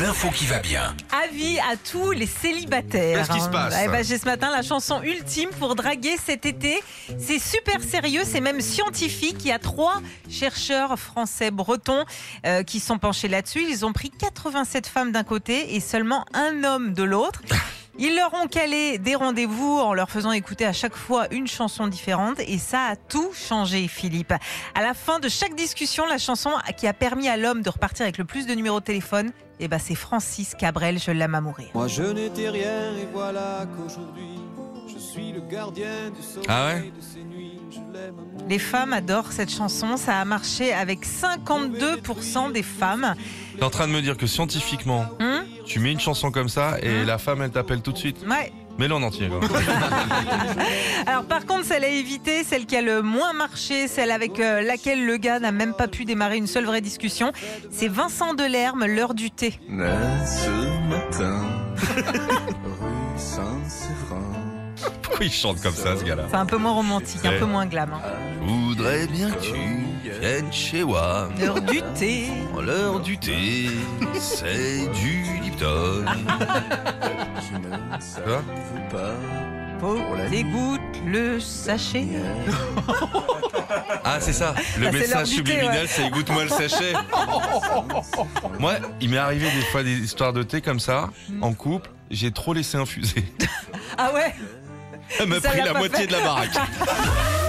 L'info qui va bien. Avis à tous les célibataires. Qu'est-ce qui se passe Eh ben, J'ai ce matin la chanson ultime pour draguer cet été. C'est super sérieux, c'est même scientifique. Il y a trois chercheurs français bretons euh, qui sont penchés là-dessus. Ils ont pris 87 femmes d'un côté et seulement un homme de l'autre. Ils leur ont calé des rendez-vous en leur faisant écouter à chaque fois une chanson différente et ça a tout changé, Philippe. À la fin de chaque discussion, la chanson qui a permis à l'homme de repartir avec le plus de numéros de téléphone, eh ben c'est Francis Cabrel, je l'aime à mourir. Moi je n'étais rien et voilà qu'aujourd'hui je suis le gardien du sommeil Ah ouais de ces nuits. Je l'aime à mourir. Les femmes adorent cette chanson, ça a marché avec 52% des femmes. T'es en train de me dire que scientifiquement, Hum tu mets une chanson comme ça et la femme elle t'appelle tout de suite. ouais. Mets-le en entier. quoi. Alors par contre, celle à éviter, celle qui a le moins marché, celle avec euh, laquelle le gars n'a même pas pu démarrer une seule vraie discussion, c'est Vincent Delerme, l'heure du thé. ce matin, rue Saint-Séverin. Pourquoi il chante comme ça ce gars-là C'est un peu moins romantique, un peu moins glam. hein. Je voudrais bien que tu viennes chez moi. L'heure du thé. L'heure du thé, c'est du Lipton. Quoi pas. Faut dégoûte le sachet. Ah c'est ça, le Ah, c'est message subliminal ouais. c'est goûte-moi le sachet. Moi, il m'est arrivé des fois des histoires de thé comme ça, en couple, j'ai trop laissé infuser. Ah ouais? Elle m'a pris l'a moitié fait. de la baraque.